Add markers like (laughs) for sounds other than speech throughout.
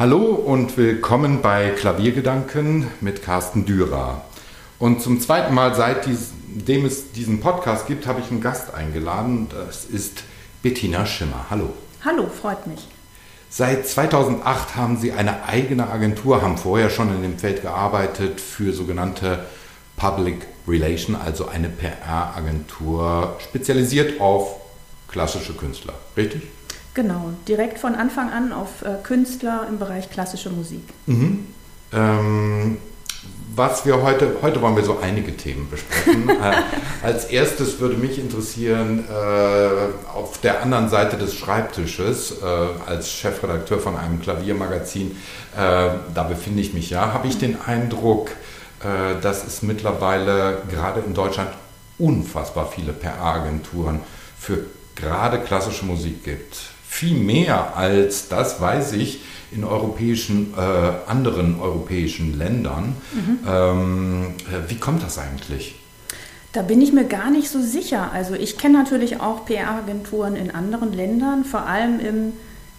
Hallo und willkommen bei Klaviergedanken mit Carsten Dürer. Und zum zweiten Mal, seitdem es diesen Podcast gibt, habe ich einen Gast eingeladen. Das ist Bettina Schimmer. Hallo. Hallo, freut mich. Seit 2008 haben Sie eine eigene Agentur, haben vorher schon in dem Feld gearbeitet für sogenannte Public Relation, also eine PR-Agentur spezialisiert auf klassische Künstler. Richtig? Genau, direkt von Anfang an auf äh, Künstler im Bereich klassische Musik. Mhm. Ähm, was wir heute, heute wollen wir so einige Themen besprechen. (laughs) äh, als erstes würde mich interessieren, äh, auf der anderen Seite des Schreibtisches, äh, als Chefredakteur von einem Klaviermagazin, äh, da befinde ich mich ja, habe ich den Eindruck, äh, dass es mittlerweile gerade in Deutschland unfassbar viele PR-Agenturen für gerade klassische Musik gibt viel mehr als das, weiß ich, in europäischen, äh, anderen europäischen Ländern. Mhm. Ähm, äh, wie kommt das eigentlich? Da bin ich mir gar nicht so sicher. Also ich kenne natürlich auch PR-Agenturen in anderen Ländern, vor allem im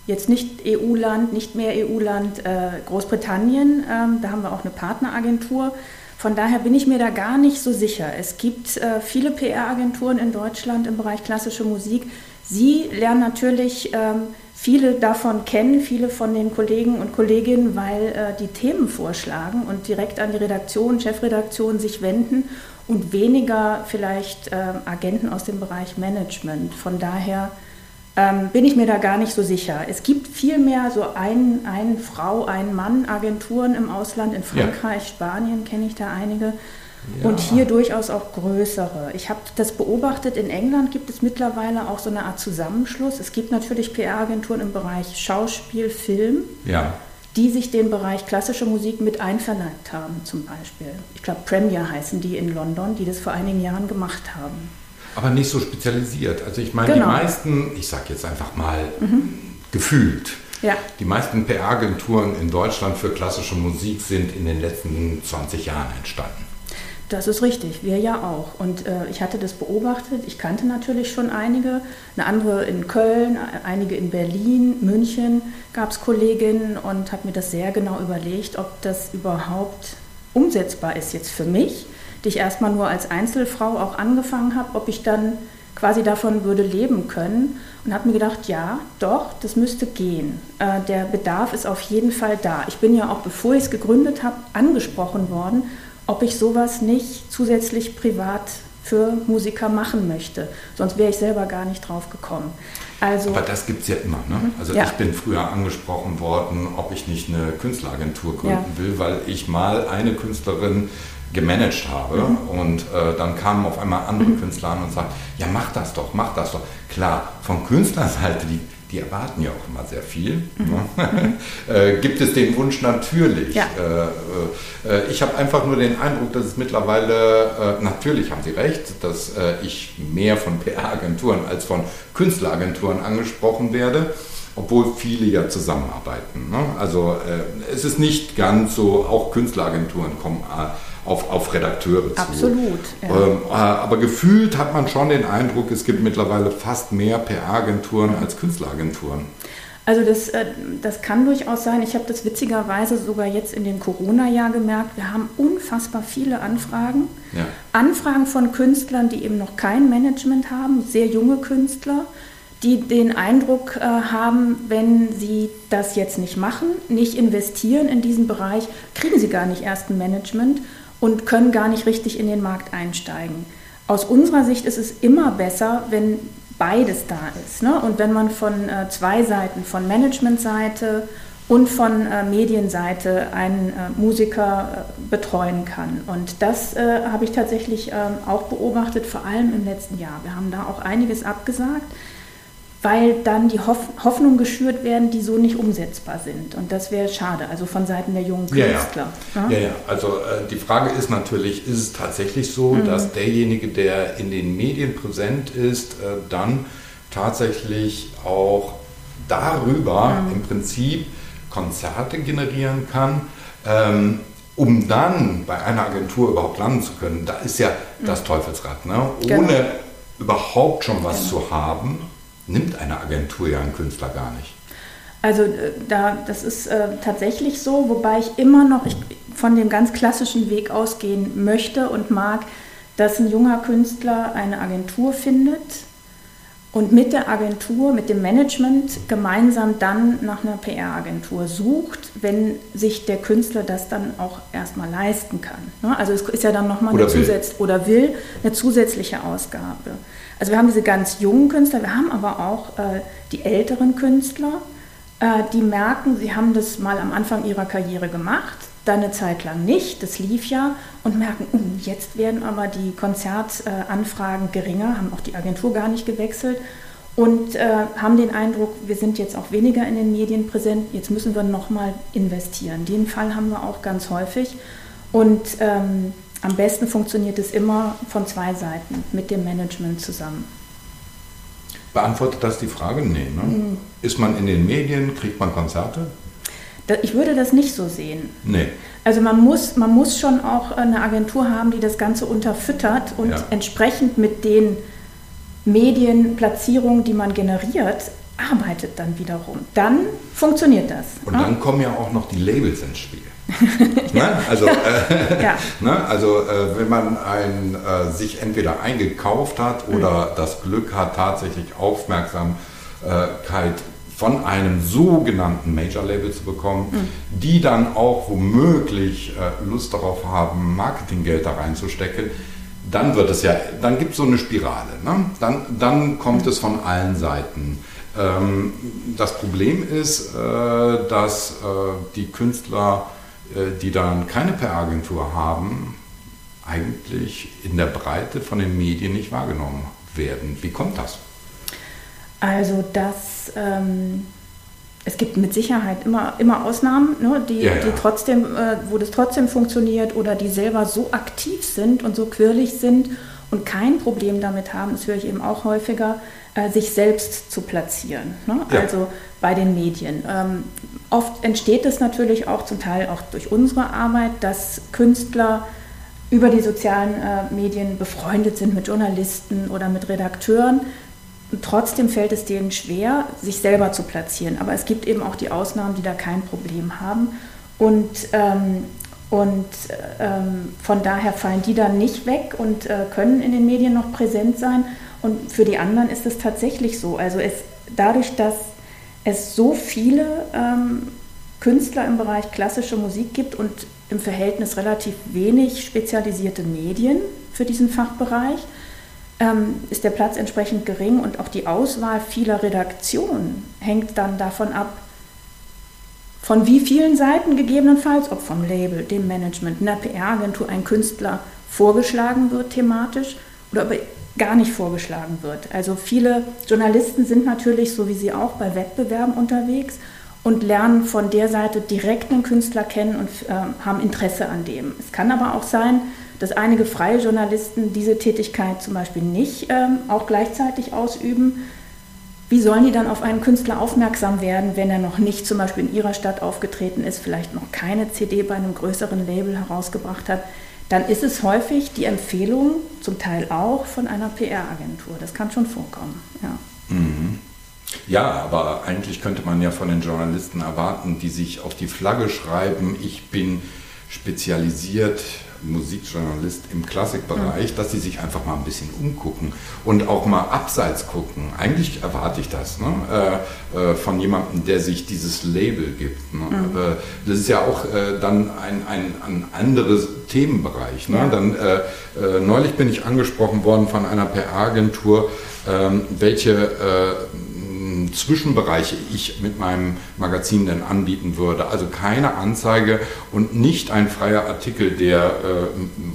jetzt nicht EU-Land, nicht mehr EU-Land äh, Großbritannien. Ähm, da haben wir auch eine Partneragentur. Von daher bin ich mir da gar nicht so sicher. Es gibt äh, viele PR-Agenturen in Deutschland im Bereich klassische Musik, Sie lernen natürlich ähm, viele davon kennen, viele von den Kollegen und Kolleginnen, weil äh, die Themen vorschlagen und direkt an die Redaktion, Chefredaktion sich wenden und weniger vielleicht äh, Agenten aus dem Bereich Management. Von daher ähm, bin ich mir da gar nicht so sicher. Es gibt vielmehr so ein, ein Frau, ein Mann Agenturen im Ausland, in Frankreich, ja. Spanien kenne ich da einige. Ja. Und hier durchaus auch größere. Ich habe das beobachtet, in England gibt es mittlerweile auch so eine Art Zusammenschluss. Es gibt natürlich PR-Agenturen im Bereich Schauspiel, Film, ja. die sich den Bereich klassische Musik mit einverleibt haben, zum Beispiel. Ich glaube, Premier heißen die in London, die das vor einigen Jahren gemacht haben. Aber nicht so spezialisiert. Also ich meine, genau. die meisten, ich sage jetzt einfach mal mhm. gefühlt, ja. Die meisten PR-Agenturen in Deutschland für klassische Musik sind in den letzten 20 Jahren entstanden. Das ist richtig, wir ja auch. Und äh, ich hatte das beobachtet, ich kannte natürlich schon einige, eine andere in Köln, einige in Berlin, München gab es Kolleginnen und habe mir das sehr genau überlegt, ob das überhaupt umsetzbar ist jetzt für mich, die ich erstmal nur als Einzelfrau auch angefangen habe, ob ich dann quasi davon würde leben können und habe mir gedacht, ja, doch, das müsste gehen. Äh, der Bedarf ist auf jeden Fall da. Ich bin ja auch, bevor ich es gegründet habe, angesprochen worden ob ich sowas nicht zusätzlich privat für Musiker machen möchte. Sonst wäre ich selber gar nicht drauf gekommen. Also, Aber das gibt es ja immer. Ne? Mhm. Also ja. ich bin früher angesprochen worden, ob ich nicht eine Künstleragentur gründen ja. will, weil ich mal eine Künstlerin gemanagt habe mhm. und äh, dann kamen auf einmal andere mhm. Künstler an und sagten, ja mach das doch, mach das doch. Klar, von Künstlerseite, die die erwarten ja auch immer sehr viel. Mhm. (laughs) Äh, gibt es den Wunsch natürlich. Ja. Äh, äh, ich habe einfach nur den Eindruck, dass es mittlerweile, äh, natürlich haben Sie recht, dass äh, ich mehr von PR-Agenturen als von Künstleragenturen angesprochen werde obwohl viele ja zusammenarbeiten. Ne? Also äh, es ist nicht ganz so, auch Künstleragenturen kommen auf, auf Redakteure zu. Absolut. Ja. Ähm, äh, aber gefühlt hat man schon den Eindruck, es gibt mittlerweile fast mehr PR-Agenturen als Künstleragenturen. Also das, äh, das kann durchaus sein. Ich habe das witzigerweise sogar jetzt in dem Corona-Jahr gemerkt. Wir haben unfassbar viele Anfragen. Ja. Anfragen von Künstlern, die eben noch kein Management haben, sehr junge Künstler, die den Eindruck äh, haben, wenn sie das jetzt nicht machen, nicht investieren in diesen Bereich, kriegen sie gar nicht erst ein Management und können gar nicht richtig in den Markt einsteigen. Aus unserer Sicht ist es immer besser, wenn beides da ist. Ne? Und wenn man von äh, zwei Seiten, von Managementseite und von äh, Medienseite einen äh, Musiker äh, betreuen kann. Und das äh, habe ich tatsächlich ähm, auch beobachtet, vor allem im letzten Jahr. Wir haben da auch einiges abgesagt weil dann die Hoff Hoffnungen geschürt werden, die so nicht umsetzbar sind. Und das wäre schade, also von Seiten der jungen Künstler. Ja, ja. ja, ja. also äh, die Frage ist natürlich, ist es tatsächlich so, mhm. dass derjenige, der in den Medien präsent ist, äh, dann tatsächlich auch darüber mhm. im Prinzip Konzerte generieren kann? Ähm, um dann bei einer Agentur überhaupt landen zu können, da ist ja mhm. das Teufelsrad. Ne? Ohne genau. überhaupt schon was genau. zu haben, nimmt eine Agentur ja einen Künstler gar nicht. Also äh, da, das ist äh, tatsächlich so, wobei ich immer noch ich, von dem ganz klassischen Weg ausgehen möchte und mag, dass ein junger Künstler eine Agentur findet und mit der Agentur, mit dem Management gemeinsam dann nach einer PR-Agentur sucht, wenn sich der Künstler das dann auch erstmal leisten kann. Ne? Also es ist ja dann nochmal eine zusätzliche oder will eine zusätzliche Ausgabe. Also wir haben diese ganz jungen Künstler, wir haben aber auch äh, die älteren Künstler, äh, die merken, sie haben das mal am Anfang ihrer Karriere gemacht, dann eine Zeit lang nicht, das lief ja, und merken, uh, jetzt werden aber die Konzertanfragen geringer, haben auch die Agentur gar nicht gewechselt und äh, haben den Eindruck, wir sind jetzt auch weniger in den Medien präsent, jetzt müssen wir nochmal investieren. Den Fall haben wir auch ganz häufig und ähm, am besten funktioniert es immer von zwei Seiten, mit dem Management zusammen. Beantwortet das die Frage? Nee. Ne? Mhm. Ist man in den Medien, kriegt man Konzerte? Ich würde das nicht so sehen. Nee. Also man muss, man muss schon auch eine Agentur haben, die das Ganze unterfüttert und ja. entsprechend mit den Medienplatzierungen, die man generiert, arbeitet dann wiederum. Dann funktioniert das. Und dann kommen ja auch noch die Labels ins Spiel. (laughs) ne? Also, äh, ja. (laughs) ne? also äh, wenn man ein, äh, sich entweder eingekauft hat oder mhm. das Glück hat, tatsächlich Aufmerksamkeit von einem sogenannten Major-Label zu bekommen, mhm. die dann auch womöglich äh, Lust darauf haben, Marketinggeld da reinzustecken, dann wird es ja, dann gibt es so eine Spirale. Ne? Dann, dann kommt mhm. es von allen Seiten. Ähm, das Problem ist, äh, dass äh, die Künstler, die dann keine PR-Agentur haben, eigentlich in der Breite von den Medien nicht wahrgenommen werden. Wie kommt das? Also das, ähm, es gibt mit Sicherheit immer, immer Ausnahmen, ne, die, ja, ja. die trotzdem, äh, wo das trotzdem funktioniert oder die selber so aktiv sind und so quirlig sind und kein Problem damit haben, das höre ich eben auch häufiger, äh, sich selbst zu platzieren. Ne? Ja. Also bei den Medien. Ähm, oft entsteht es natürlich auch zum Teil auch durch unsere Arbeit, dass Künstler über die sozialen äh, Medien befreundet sind mit Journalisten oder mit Redakteuren, Trotzdem fällt es denen schwer, sich selber zu platzieren. Aber es gibt eben auch die Ausnahmen, die da kein Problem haben. Und, ähm, und ähm, von daher fallen die dann nicht weg und äh, können in den Medien noch präsent sein. Und für die anderen ist es tatsächlich so. Also es, dadurch, dass es so viele ähm, Künstler im Bereich klassische Musik gibt und im Verhältnis relativ wenig spezialisierte Medien für diesen Fachbereich, ähm, ist der Platz entsprechend gering und auch die Auswahl vieler Redaktionen hängt dann davon ab, von wie vielen Seiten gegebenenfalls, ob vom Label, dem Management, einer PR-Agentur ein Künstler vorgeschlagen wird thematisch oder ob gar nicht vorgeschlagen wird. Also viele Journalisten sind natürlich, so wie Sie auch, bei Wettbewerben unterwegs und lernen von der Seite direkt einen Künstler kennen und äh, haben Interesse an dem. Es kann aber auch sein, dass einige freie Journalisten diese Tätigkeit zum Beispiel nicht ähm, auch gleichzeitig ausüben. Wie sollen die dann auf einen Künstler aufmerksam werden, wenn er noch nicht zum Beispiel in ihrer Stadt aufgetreten ist, vielleicht noch keine CD bei einem größeren Label herausgebracht hat? Dann ist es häufig die Empfehlung, zum Teil auch von einer PR-Agentur. Das kann schon vorkommen. Ja. Mhm. Ja, aber eigentlich könnte man ja von den Journalisten erwarten, die sich auf die Flagge schreiben, ich bin spezialisiert Musikjournalist im Klassikbereich, mhm. dass sie sich einfach mal ein bisschen umgucken und auch mal abseits gucken. Eigentlich erwarte ich das ne? äh, äh, von jemandem, der sich dieses Label gibt. Ne? Mhm. Äh, das ist ja auch äh, dann ein, ein, ein anderes Themenbereich. Ne? Ja. Dann, äh, äh, neulich bin ich angesprochen worden von einer PR-Agentur, ähm, welche Zwischenbereiche ich mit meinem Magazin denn anbieten würde. Also keine Anzeige und nicht ein freier Artikel, der, äh,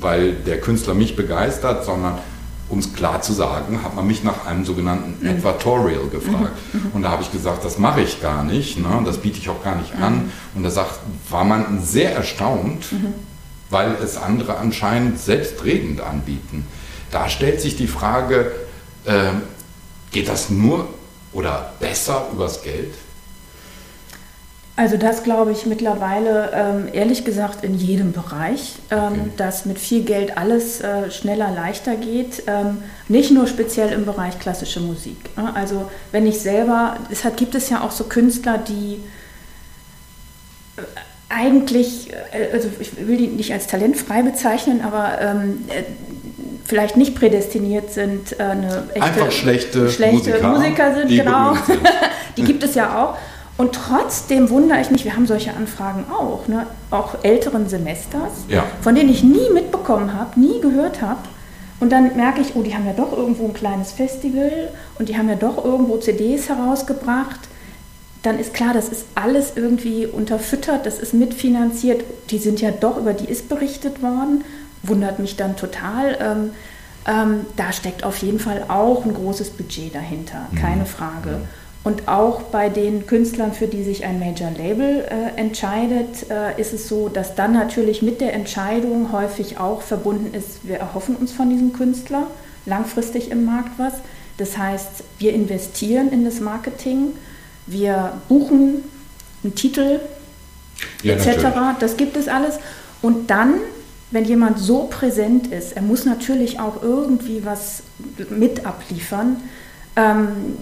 weil der Künstler mich begeistert, sondern um es klar zu sagen, hat man mich nach einem sogenannten mhm. Advertorial gefragt. Mhm. mhm. Und da habe ich gesagt, das mache ich gar nicht, ne? das biete ich auch gar nicht mhm. an. Und da sagt, war man sehr erstaunt, mhm. weil es andere anscheinend selbstredend anbieten. Da stellt sich die Frage, äh, geht das nur oder besser übers Geld? Also das glaube ich mittlerweile, ähm, ehrlich gesagt, in jedem Bereich, ähm, okay. dass mit viel Geld alles äh, schneller, leichter geht. Ähm, nicht nur speziell im Bereich klassische Musik. Ne? Also wenn ich selber, deshalb gibt es ja auch so Künstler, die äh, eigentlich, äh, also ich will die nicht als talentfrei bezeichnen, aber vielleicht nicht prädestiniert sind, äh, eine echte, einfach schlechte, schlechte Musiker, Musiker sind, genau. Sind. (laughs) die gibt es ja auch. Und trotzdem wundere ich mich, wir haben solche Anfragen auch, ne? auch älteren Semesters, ja. von denen ich nie mitbekommen habe, nie gehört habe. Und dann merke ich, oh, die haben ja doch irgendwo ein kleines Festival und die haben ja doch irgendwo CDs herausgebracht. Dann ist klar, das ist alles irgendwie unterfüttert, das ist mitfinanziert. Die sind ja doch, über die ist berichtet worden. Wundert mich dann total. Ähm, ähm, da steckt auf jeden Fall auch ein großes Budget dahinter, keine mhm. Frage. Und auch bei den Künstlern, für die sich ein Major Label äh, entscheidet, äh, ist es so, dass dann natürlich mit der Entscheidung häufig auch verbunden ist, wir erhoffen uns von diesem Künstler langfristig im Markt was. Das heißt, wir investieren in das Marketing, wir buchen einen Titel ja, etc. Natürlich. Das gibt es alles. Und dann, wenn jemand so präsent ist, er muss natürlich auch irgendwie was mit abliefern. Ähm,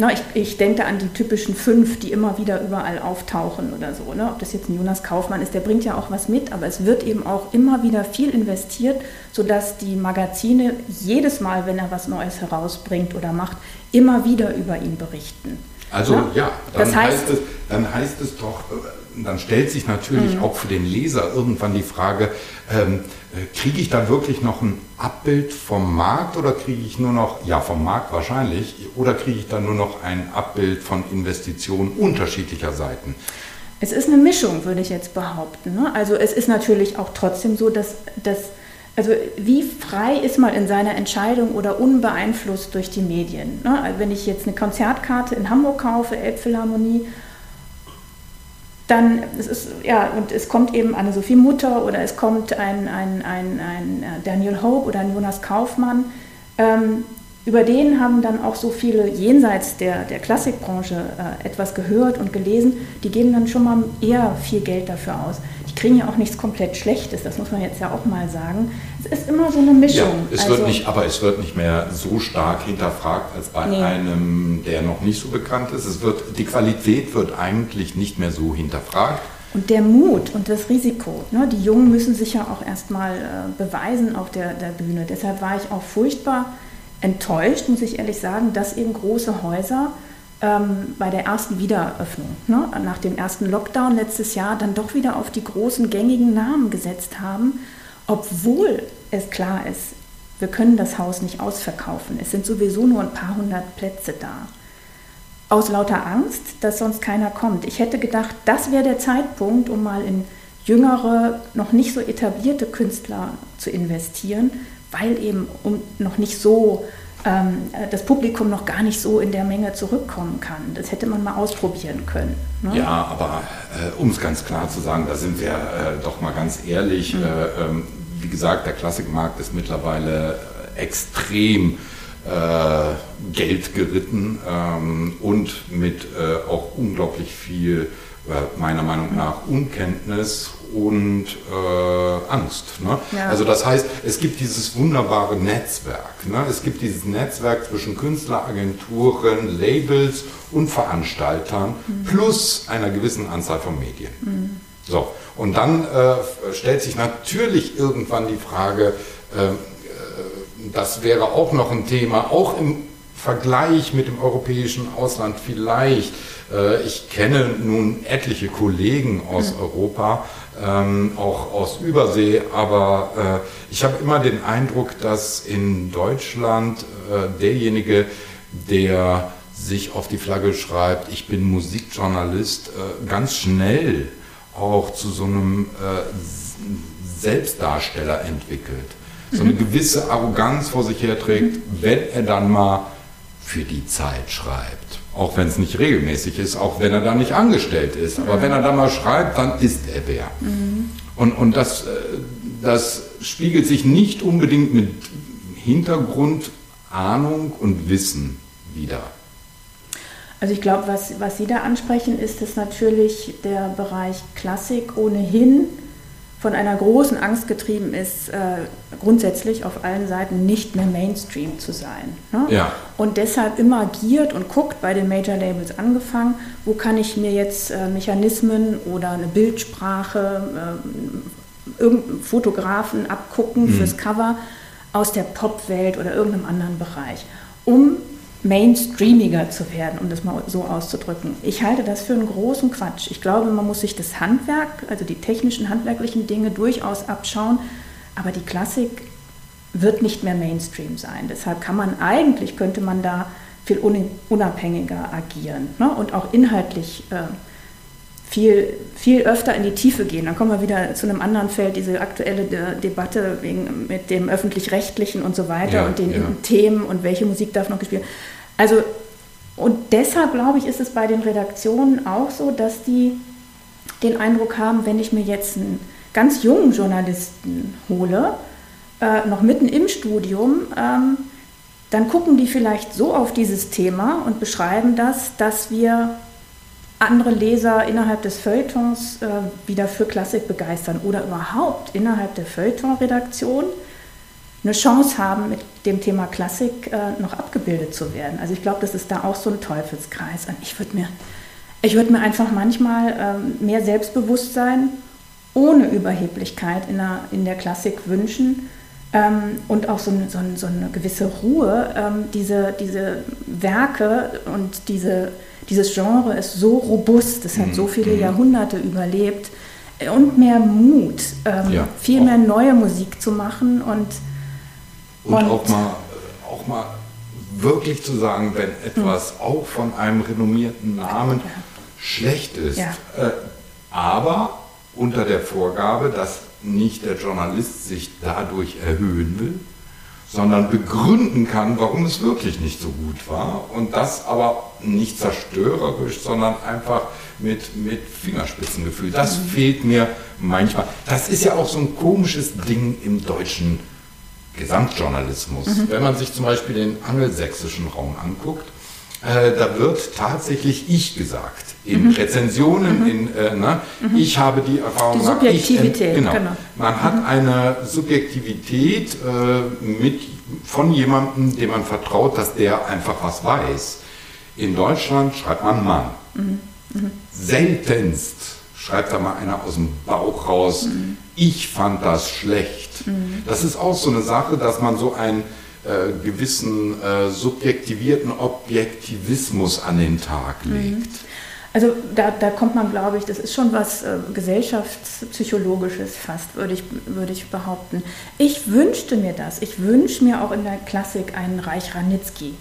na, ich, ich denke an die typischen fünf, die immer wieder überall auftauchen oder so. Ne? Ob das jetzt ein Jonas Kaufmann ist, der bringt ja auch was mit, aber es wird eben auch immer wieder viel investiert, sodass die Magazine jedes Mal, wenn er was Neues herausbringt oder macht, immer wieder über ihn berichten. Also ja, ja dann, das heißt, heißt es, dann heißt es doch, äh, dann stellt sich natürlich mhm. auch für den Leser irgendwann die Frage, ähm, äh, kriege ich da wirklich noch ein Abbild vom Markt oder kriege ich nur noch, ja vom Markt wahrscheinlich, oder kriege ich da nur noch ein Abbild von Investitionen unterschiedlicher Seiten? Es ist eine Mischung, würde ich jetzt behaupten. Ne? Also es ist natürlich auch trotzdem so, dass, dass also wie frei ist man in seiner Entscheidung oder unbeeinflusst durch die Medien? Ne? Also wenn ich jetzt eine Konzertkarte in Hamburg kaufe, Elbphilharmonie, dann es ist ja und es kommt eben Anne-Sophie Mutter oder es kommt ein, ein, ein, ein äh, Daniel Hope oder ein Jonas Kaufmann. Ähm, über den haben dann auch so viele jenseits der, der Klassikbranche äh, etwas gehört und gelesen. Die geben dann schon mal eher viel Geld dafür aus kriegen ja auch nichts komplett Schlechtes, das muss man jetzt ja auch mal sagen. Es ist immer so eine Mischung. Ja, es also, wird nicht, aber es wird nicht mehr so stark hinterfragt als bei nee. einem, der noch nicht so bekannt ist. Es wird, die Qualität wird eigentlich nicht mehr so hinterfragt. Und der Mut und das Risiko. Ne? Die Jungen müssen sich ja auch erstmal äh, beweisen auf der, der Bühne. Deshalb war ich auch furchtbar enttäuscht, muss ich ehrlich sagen, dass eben große Häuser ähm, bei der ersten Wiedereröffnung, ne, nach dem ersten Lockdown letztes Jahr, dann doch wieder auf die großen gängigen Namen gesetzt haben, obwohl es klar ist, wir können das Haus nicht ausverkaufen. Es sind sowieso nur ein paar hundert Plätze da. Aus lauter Angst, dass sonst keiner kommt. Ich hätte gedacht, das wäre der Zeitpunkt, um mal in jüngere, noch nicht so etablierte Künstler zu investieren, weil eben um noch nicht so ähm, das Publikum noch gar nicht so in der Menge zurückkommen kann. Das hätte man mal ausprobieren können. Ne? Ja, aber äh, um es ganz klar zu sagen, da sind wir äh, doch mal ganz ehrlich. Mhm. Äh, ähm, wie gesagt, der Klassikmarkt ist mittlerweile äh, extrem äh, Geld geritten ähm, und mit äh, auch unglaublich viel meiner Meinung nach Unkenntnis und äh, Angst. Ne? Ja. Also das heißt, es gibt dieses wunderbare Netzwerk. Ne? Es gibt dieses Netzwerk zwischen Künstleragenturen, Labels und Veranstaltern mhm. plus einer gewissen Anzahl von Medien. Mhm. So, und dann äh, stellt sich natürlich irgendwann die Frage, äh, äh das wäre auch noch ein Thema, auch im Vergleich mit dem europäischen Ausland vielleicht. Äh, ich kenne nun etliche Kollegen aus mhm. Europa, ähm, auch aus Übersee, aber äh, ich habe immer den Eindruck, dass in Deutschland äh, derjenige, der sich auf die Flagge schreibt, ich bin Musikjournalist, ganz schnell auch zu so einem Selbstdarsteller entwickelt. So eine gewisse Arroganz vor sich herträgt, wenn er dann mal für die Zeit schreibt. Auch wenn es nicht regelmäßig ist, auch wenn er da nicht angestellt ist. Aber wenn er da mal schreibt, dann ist er wer. Mhm. Und, und das, äh, das spiegelt sich nicht unbedingt mit Hintergrund, Ahnung und Wissen wieder. Also ich glaube, was, was Sie da ansprechen, ist, dass natürlich der Bereich Klassik ohnehin von einer großen Angst getrieben ist, äh, grundsätzlich auf allen Seiten nicht mehr Mainstream zu sein. Ne? Ja. Und deshalb immer giert und guckt, bei den Major Labels angefangen, wo kann ich mir jetzt äh, Mechanismen oder eine Bildsprache, äh, Fotografen abgucken mhm. fürs Cover aus der Popwelt oder irgendeinem anderen Bereich, um mainstreamiger zu werden, um das mal so auszudrücken. Ich halte das für einen großen Quatsch. Ich glaube, man muss sich das Handwerk, also die technischen, handwerklichen Dinge durchaus abschauen, aber die Klassik wird nicht mehr Mainstream sein. Deshalb kann man eigentlich, könnte man da viel unabhängiger agieren ne? und auch inhaltlich äh, viel, viel öfter in die Tiefe gehen. Dann kommen wir wieder zu einem anderen Feld, diese aktuelle De Debatte wegen, mit dem öffentlich-rechtlichen und so weiter ja, und den ja. Themen und welche Musik darf noch gespielt werden. Also, und deshalb glaube ich, ist es bei den Redaktionen auch so, dass die den Eindruck haben, wenn ich mir jetzt einen ganz jungen Journalisten hole, äh, noch mitten im Studium, ähm, dann gucken die vielleicht so auf dieses Thema und beschreiben das, dass wir andere Leser innerhalb des Feuilletons äh, wieder für Klassik begeistern oder überhaupt innerhalb der Feuilleton-Redaktion eine Chance haben, mit dem Thema Klassik äh, noch abgebildet zu werden. Also ich glaube, das ist da auch so ein Teufelskreis. Und ich würde mir, würd mir einfach manchmal ähm, mehr Selbstbewusstsein ohne Überheblichkeit in der, in der Klassik wünschen ähm, und auch so, so, so, eine gewisse Ruhe. Ähm, diese, diese Werke und diese dieses Genre ist so robust, es hat mhm. so viele mhm. Jahrhunderte überlebt und mehr Mut, ähm, ja, viel mehr neue Musik zu machen und, und, und, auch, mal, auch mal wirklich zu sagen, wenn etwas mhm. auch von einem renommierten Namen ja. schlecht ist, ja. äh, aber unter der Vorgabe, dass nicht der Journalist sich dadurch erhöhen will, sondern begründen kann, warum es wirklich nicht so gut war. Und das aber nicht zerstörerisch, sondern einfach mit, mit Fingerspitzengefühl. Das fehlt mir manchmal. Das ist ja auch so ein komisches Ding im deutschen Gesamtjournalismus. Mhm. Wenn man sich zum Beispiel den angelsächsischen Raum anguckt, äh, da wird tatsächlich ich gesagt. In mhm. Rezensionen, mhm. in, äh, ne? Mhm. ich habe die Erfahrung die Subjektivität, ich, genau. genau. Man hat mhm. eine Subjektivität äh, mit, von jemandem, dem man vertraut, dass der einfach was weiß. In Deutschland schreibt man Mann. Mhm. Mhm. Seltenst schreibt da mal einer aus dem Bauch raus, ich fand das schlecht. Das ist auch so eine Sache, dass man so ein äh, gewissen äh, subjektivierten Objektivismus an den Tag mhm. legt. Also da, da kommt man, glaube ich, das ist schon was äh, gesellschaftspsychologisches fast, würde ich, würde ich behaupten. Ich wünschte mir das. Ich wünsche mir auch in der Klassik einen Reich Ranitzky,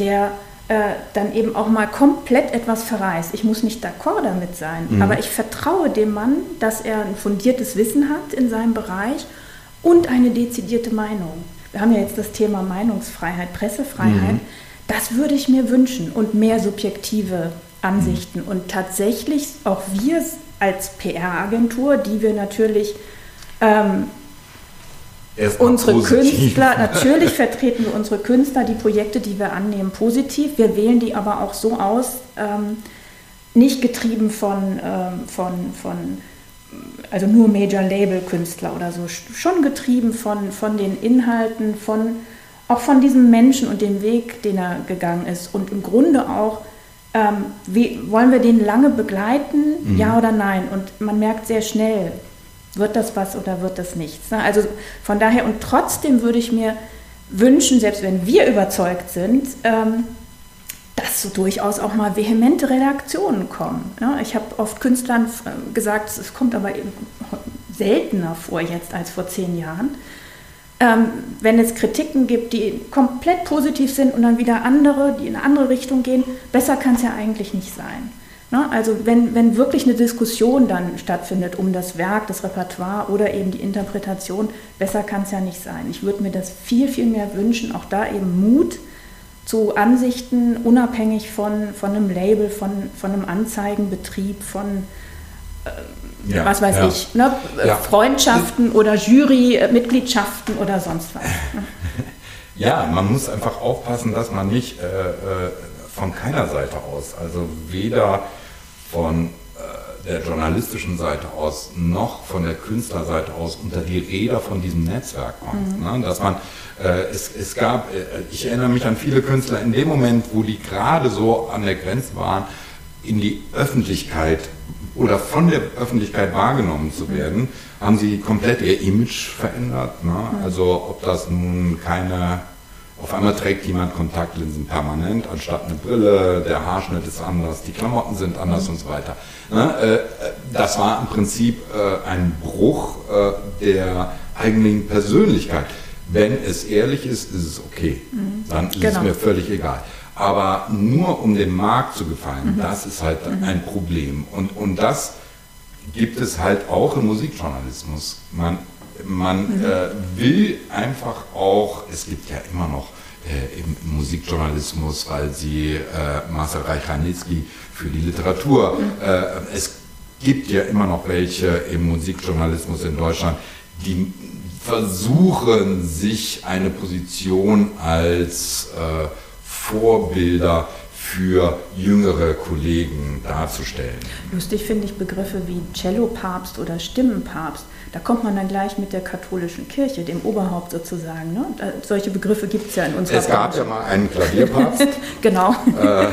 der äh, dann eben auch mal komplett etwas verreißt. Ich muss nicht d'accord damit sein, mhm. aber ich vertraue dem Mann, dass er ein fundiertes Wissen hat in seinem Bereich und eine dezidierte Meinung wir haben ja jetzt das Thema Meinungsfreiheit, Pressefreiheit, mhm. das würde ich mir wünschen und mehr subjektive Ansichten. Mhm. Und tatsächlich auch wir als PR-Agentur, die wir natürlich ähm, unsere positiv. Künstler, (laughs) natürlich vertreten wir unsere Künstler, die Projekte, die wir annehmen, positiv. Wir wählen die aber auch so aus, ähm, nicht getrieben von, ähm, von, von also nur Major-Label-Künstler oder so, schon getrieben von, von den Inhalten, von, auch von diesem Menschen und dem Weg, den er gegangen ist. Und im Grunde auch, ähm, wie, wollen wir den lange begleiten, mhm. ja oder nein? Und man merkt sehr schnell, wird das was oder wird das nichts. Ne? Also von daher, und trotzdem würde ich mir wünschen, selbst wenn wir überzeugt sind, ähm, dass so durchaus auch mal vehemente Reaktionen kommen. Ja, ich habe oft Künstlern äh, gesagt, es kommt aber seltener vor jetzt als vor zehn Jahren. Ähm, wenn es Kritiken gibt, die komplett positiv sind und dann wieder andere, die in eine andere Richtung gehen, besser kann es ja eigentlich nicht sein. Ne? Also wenn, wenn wirklich eine Diskussion dann stattfindet um das Werk, das Repertoire oder eben die Interpretation, besser kann es ja nicht sein. Ich würde mir das viel, viel mehr wünschen, auch da eben Mut, zu Ansichten unabhängig von, von einem Label, von, von einem Anzeigenbetrieb, von äh, ja, was weiß ja. ich, ne? ja. Freundschaften oder Jurymitgliedschaften oder sonst was. (laughs) Ja, man muss einfach aufpassen, dass man nicht äh, äh, von keiner Seite aus. Also weder von der journalistischen Seite aus noch von der Künstlerseite aus unter die Räder von diesem Netzwerk kommt. Mhm. Ne? Dass man, äh, es, es gab, äh, ich erinnere mich an viele Künstler, in dem Moment, wo die gerade so an der Grenze waren, in die Öffentlichkeit oder von der Öffentlichkeit wahrgenommen zu werden, haben sie komplett ihr Image verändert. Ne? Also ob das nun keine, auf einmal trägt jemand Kontaktlinsen permanent anstatt eine Brille, der Haarschnitt ist anders, die Klamotten sind anders und so weiter. Ne? Äh, das war im Prinzip äh, ein Bruch äh, der eigenen Persönlichkeit. Wenn es ehrlich ist, ist es okay. Mhm. Dann ist genau. es mir völlig egal. Aber nur um dem Markt zu gefallen, mhm. das ist halt mhm. ein Problem. Und, und das gibt es halt auch im Musikjournalismus. Man, man äh, will einfach auch, es gibt ja immer noch äh, im, Musikjournalismus, weil sie äh, Marcel Reich-Ranitzky für die Literatur, mhm. es gibt ja immer noch welche im Musikjournalismus in Deutschland, die versuchen, sich eine Position als äh, Vorbilder für jüngere Kollegen darzustellen. Lustig finde ich Begriffe wie Cello-Papst oder Stimmenpapst. Da kommt man dann gleich mit der katholischen Kirche, dem Oberhaupt sozusagen. Ne? Solche Begriffe gibt es ja in unserer Es gab Branche. ja mal einen Klavierpapst. (laughs) genau. Äh,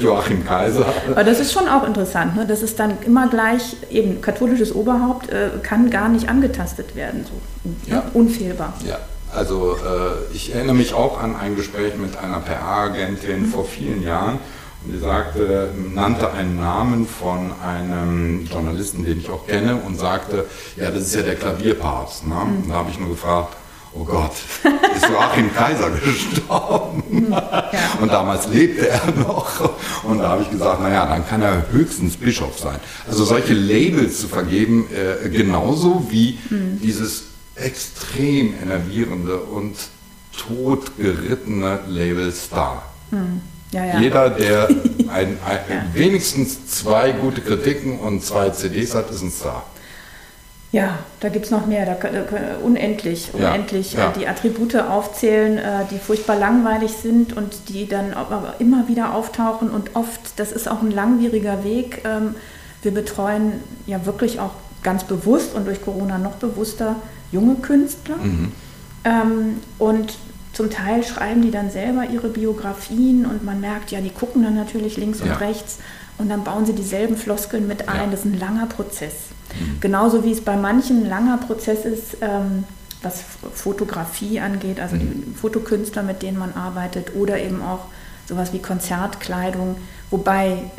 (laughs) Joachim Kaiser. Aber das ist schon auch interessant, ne? dass es dann immer gleich, eben katholisches Oberhaupt äh, kann gar nicht angetastet werden. So, ne? ja. Unfehlbar. Ja. Also äh, ich erinnere mich auch an ein Gespräch mit einer PR-Agentin vor vielen Jahren und die sagte, nannte einen Namen von einem Journalisten, den ich auch kenne und sagte, ja, das ist ja der Klavierpapst. Ne? Und da habe ich nur gefragt, oh Gott, (laughs) ist Joachim Kaiser gestorben? Ja. Und damals lebte er noch. Und da habe ich gesagt, naja, dann kann er höchstens Bischof sein. Also solche Labels zu vergeben, äh, genauso wie mhm. dieses extrem enervierende und totgerittene Label Star. Hm. Ja, ja. Jeder, der (laughs) ein, ein, ja. wenigstens zwei gute Kritiken und zwei CDs hat, ist ein Star. Ja, da gibt es noch mehr, da, da, unendlich, unendlich ja, ja. die Attribute aufzählen, äh, die furchtbar langweilig sind und die dann aber immer wieder auftauchen und oft, das ist auch ein langwieriger Weg. Ähm, wir betreuen ja wirklich auch ganz bewusst und durch Corona noch bewusster junge Künstler. Mhm. Ähm, und zum Teil schreiben die dann selber ihre Biografien und man merkt, ja, die gucken dann natürlich links ja. und rechts und dann bauen sie dieselben Floskeln mit ein. Ja. Das ist ein langer Prozess. Mhm. Genauso wie es bei manchen ein langer Prozess ist, ähm, was Fotografie angeht, also mhm. die Fotokünstler, mit denen man arbeitet, oder eben auch sowas wie Konzertkleidung, wobei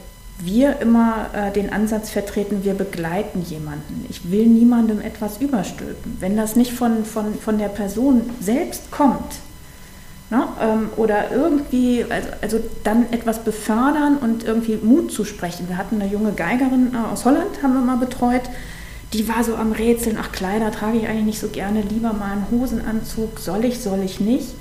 wir immer äh, den Ansatz vertreten, wir begleiten jemanden. Ich will niemandem etwas überstülpen. Wenn das nicht von, von, von der Person selbst kommt, ne, ähm, oder irgendwie, also, also dann etwas befördern und irgendwie Mut zu sprechen. Wir hatten eine junge Geigerin äh, aus Holland, haben wir mal betreut, die war so am Rätseln, ach Kleider trage ich eigentlich nicht so gerne, lieber mal einen Hosenanzug, soll ich, soll ich nicht.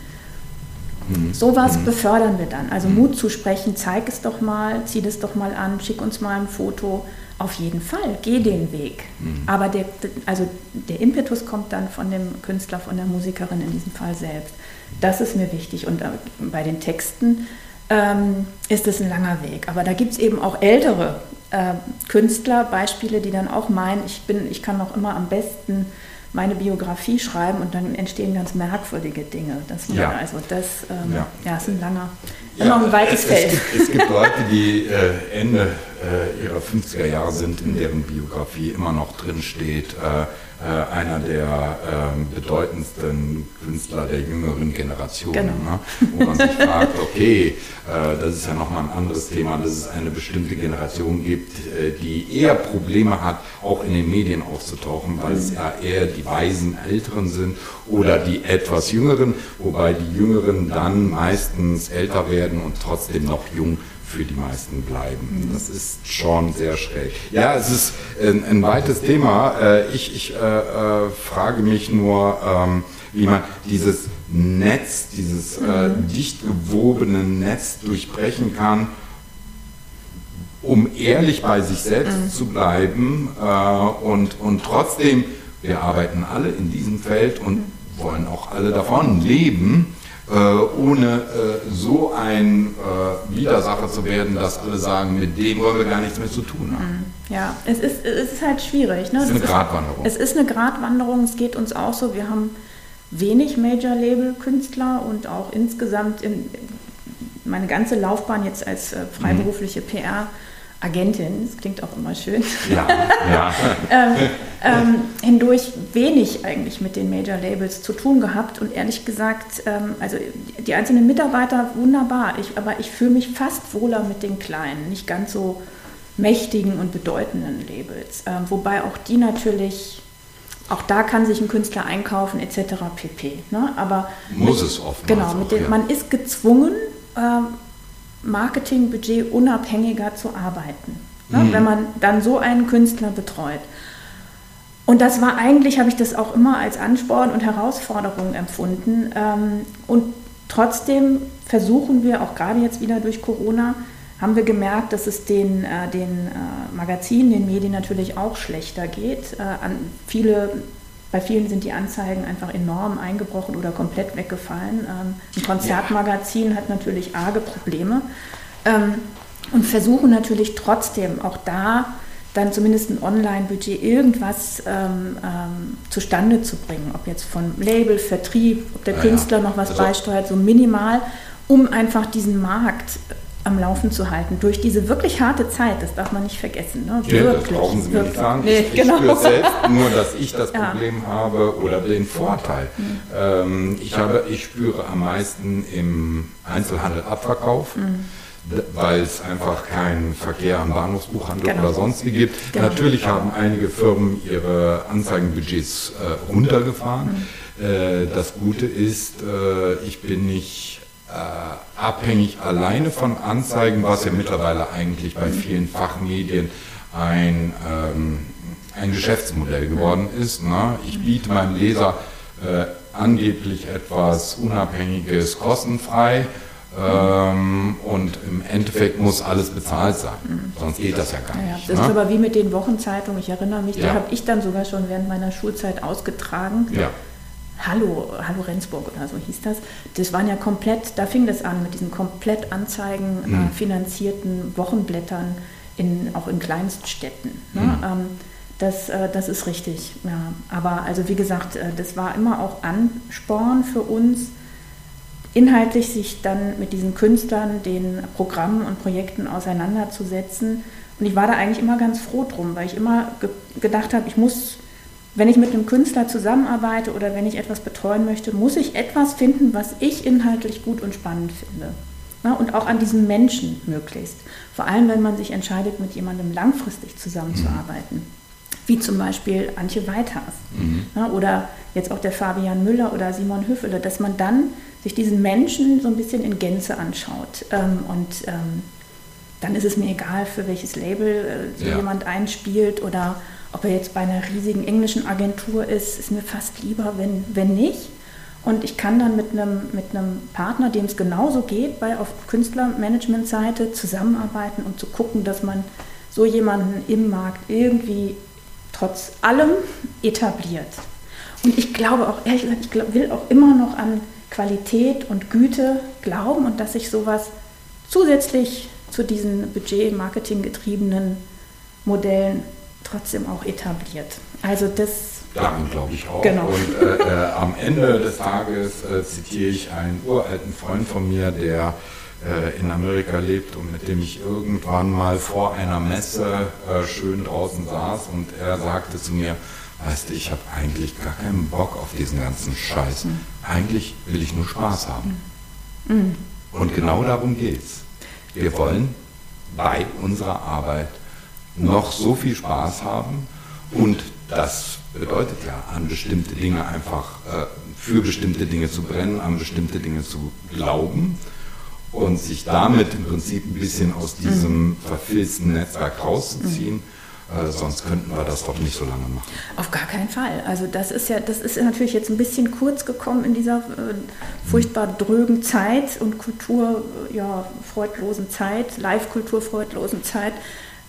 Mhm. Sowas mhm. befördern wir dann. Also mhm. Mut zu sprechen, zeig es doch mal, zieh das doch mal an, schick uns mal ein Foto. Auf jeden Fall, geh den Weg. Mhm. Aber der, also der Impetus kommt dann von dem Künstler, von der Musikerin in diesem Fall selbst. Das ist mir wichtig. Und äh, bei den Texten ähm, ist es ein langer Weg. Aber da gibt es eben auch ältere äh, Künstler, Beispiele, die dann auch meinen, ich, bin, ich kann noch immer am besten meine Biografie schreiben und dann entstehen ganz merkwürdige Dinge. Das, ja. Also das ähm, ja. ja. ist ein langer, ja, noch ein weites es, Feld. Es gibt, es gibt Leute, die äh, Ende äh, ihrer 50er Jahre sind, in deren Biografie immer noch drin steht, äh, äh, einer der ähm, bedeutendsten Künstler der jüngeren Generation. Genau. Ne? Wo man sich fragt, okay, äh, das ist ja nochmal ein anderes Thema, dass es eine bestimmte Generation gibt, äh, die eher Probleme hat, auch in den Medien aufzutauchen, weil es ja eher die weisen Älteren sind oder die etwas Jüngeren, wobei die Jüngeren dann meistens älter werden und trotzdem noch jung für die meisten bleiben. Das ist schon sehr schräg. Ja, es ist ein, ein weites Thema. Äh, ich, ich äh, äh, frage mich nur, ähm, wie man dieses Netz, dieses äh, dicht gewobene Netz durchbrechen kann, um ehrlich bei sich selbst mhm. zu bleiben äh, und, und trotzdem, wir arbeiten alle in diesem Feld und wollen auch alle davon leben äh, ohne äh, so ein äh, Widersacher zu werden, dass alle sagen, mit dem wollen wir gar nichts mehr zu tun haben. Mhm. Ja, es ist, es ist halt schwierig. Ne? Es ist eine Gratwanderung. Es ist eine Gratwanderung, es geht uns auch so. Wir haben wenig Major-Label-Künstler und auch insgesamt in, meine ganze Laufbahn jetzt als äh, freiberufliche PR Agentin, das klingt auch immer schön, ja, ja. (laughs) ähm, ähm, hindurch wenig eigentlich mit den Major Labels zu tun gehabt und ehrlich gesagt, ähm, also die einzelnen Mitarbeiter wunderbar, ich, aber ich fühle mich fast wohler mit den kleinen, nicht ganz so mächtigen und bedeutenden Labels, ähm, wobei auch die natürlich auch da kann sich ein Künstler einkaufen etc. pp. Ne? Aber muss mit, es oft. Genau, mit dem, ja. man ist gezwungen, äh, Marketingbudget unabhängiger zu arbeiten, ne? mhm. wenn man dann so einen Künstler betreut. Und das war eigentlich, habe ich das auch immer als Ansporn und Herausforderung empfunden. Ähm, und trotzdem versuchen wir, auch gerade jetzt wieder durch Corona, haben wir gemerkt, dass es den, äh, den äh, Magazinen, den Medien natürlich auch schlechter geht. Äh, viele bei vielen sind die Anzeigen einfach enorm eingebrochen oder komplett weggefallen. Ähm, ein Konzertmagazin ja. hat natürlich arge Probleme ähm, und versuchen natürlich trotzdem auch da dann zumindest ein Online-Budget irgendwas ähm, ähm, zustande zu bringen, ob jetzt von Label, Vertrieb, ob der ja, Künstler noch was also, beisteuert, so minimal, um einfach diesen Markt am Laufen zu halten durch diese wirklich harte Zeit. Das darf man nicht vergessen. Ne? Ja, wirklich, das brauchen Sie mir nicht sagen. Nee, ich, genau. spüre selbst (laughs) nur, dass ich das Problem habe oder den Vorteil. Mhm. Ähm, ich, habe, ich spüre am meisten im Einzelhandel Abverkauf. Mhm weil es einfach keinen Verkehr am Bahnhofsbuchhandel genau. oder sonst wie gibt. Genau. Natürlich haben einige Firmen ihre Anzeigenbudgets äh, runtergefahren. Mhm. Äh, das Gute ist, äh, ich bin nicht äh, abhängig alleine von Anzeigen, was ja mittlerweile eigentlich bei vielen Fachmedien ein, ähm, ein Geschäftsmodell geworden ist. Ne? Ich biete meinem Leser äh, angeblich etwas Unabhängiges kostenfrei. Ähm, und im Endeffekt muss alles bezahlt sein. Mhm. Sonst geht das ja gar ja, nicht. Das ne? ist aber wie mit den Wochenzeitungen. Ich erinnere mich, ja. die habe ich dann sogar schon während meiner Schulzeit ausgetragen. Ja. Hallo, Hallo Rendsburg oder so hieß das. Das waren ja komplett, da fing das an mit diesen komplett Anzeigen äh, mhm. äh, finanzierten Wochenblättern in, auch in Kleinststädten. Ne? Mhm. Ähm, das, äh, das ist richtig. Ja. Aber also wie gesagt, äh, das war immer auch Ansporn für uns, inhaltlich sich dann mit diesen Künstlern, den Programmen und Projekten auseinanderzusetzen. Und ich war da eigentlich immer ganz froh drum, weil ich immer ge gedacht habe, ich muss wenn ich mit einem Künstler zusammenarbeite oder wenn ich etwas betreuen möchte, muss ich etwas finden, was ich inhaltlich gut und spannend finde. Ja, und auch an diesen Menschen möglichst. Vor allem, wenn man sich entscheidet, mit jemandem langfristig zusammenzuarbeiten. Mhm. Wie zum Beispiel Antje Weithas mhm. ja, oder jetzt auch der Fabian Müller oder Simon Hüffele, dass man dann sich diesen Menschen so ein bisschen in Gänze anschaut. Ähm, und ähm, dann ist es mir egal, für welches Label äh, ja. jemand einspielt oder ob er jetzt bei einer riesigen englischen Agentur ist, ist mir fast lieber, wenn, wenn nicht. Und ich kann dann mit einem, mit einem Partner, dem es genauso geht, bei auf Künstlermanagement-Seite zusammenarbeiten, um zu gucken, dass man so jemanden im Markt irgendwie trotz allem etabliert. Und ich glaube auch, ehrlich gesagt, ich glaub, will auch immer noch an Qualität und Güte glauben und dass sich sowas zusätzlich zu diesen Budget-Marketing getriebenen Modellen trotzdem auch etabliert. Also das. Daran glaube ich auch. Genau. Und äh, äh, am Ende des Tages äh, zitiere ich einen uralten Freund von mir, der äh, in Amerika lebt und mit dem ich irgendwann mal vor einer Messe äh, schön draußen saß und er sagte zu mir, weißt du, ich habe eigentlich gar keinen Bock auf diesen ganzen Scheiß. Mhm. Eigentlich will ich nur Spaß haben. Mhm. Und genau darum geht's. Wir wollen bei unserer Arbeit noch so viel Spaß haben und das bedeutet ja, an bestimmte Dinge einfach, äh, für bestimmte Dinge zu brennen, an bestimmte Dinge zu glauben und sich damit im Prinzip ein bisschen aus diesem verfilzten Netzwerk rauszuziehen. Äh, sonst könnten wir das doch nicht so lange machen. Auf gar keinen Fall. Also das ist ja, das ist natürlich jetzt ein bisschen kurz gekommen in dieser äh, furchtbar drögen Zeit und Kultur, ja, freudlosen Zeit, Live-Kultur freudlosen Zeit.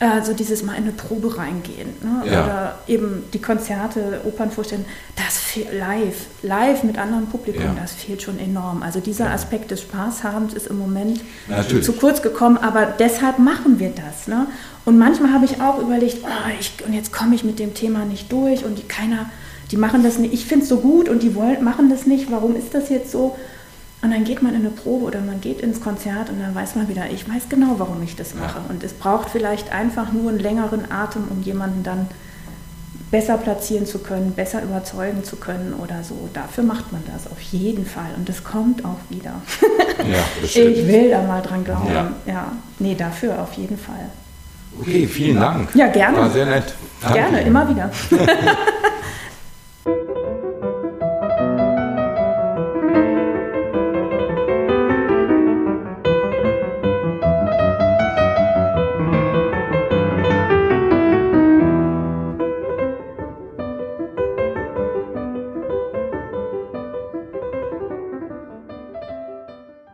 Also dieses mal in eine Probe reingehen. Ne? Ja. Oder eben die Konzerte, Opern vorstellen, das fehlt live, live mit anderem Publikum, ja. das fehlt schon enorm. Also dieser. Aspekt des Spaßhabens ist im Moment Natürlich. zu kurz gekommen, aber deshalb machen wir das. Ne? Und manchmal habe ich auch überlegt, oh, ich, und jetzt komme ich mit dem Thema nicht durch und die, keiner, die machen das nicht, ich finde es so gut und die wollen, machen das nicht, warum ist das jetzt so? Und dann geht man in eine Probe oder man geht ins Konzert und dann weiß man wieder, ich weiß genau, warum ich das mache. Ja. Und es braucht vielleicht einfach nur einen längeren Atem, um jemanden dann besser platzieren zu können, besser überzeugen zu können oder so. Dafür macht man das auf jeden Fall. Und es kommt auch wieder. Ja, (laughs) ich will da mal dran glauben. Ja. ja, nee, dafür auf jeden Fall. Okay, vielen Dank. Ja, gerne. War sehr nett. Danke. Gerne, immer wieder. (laughs)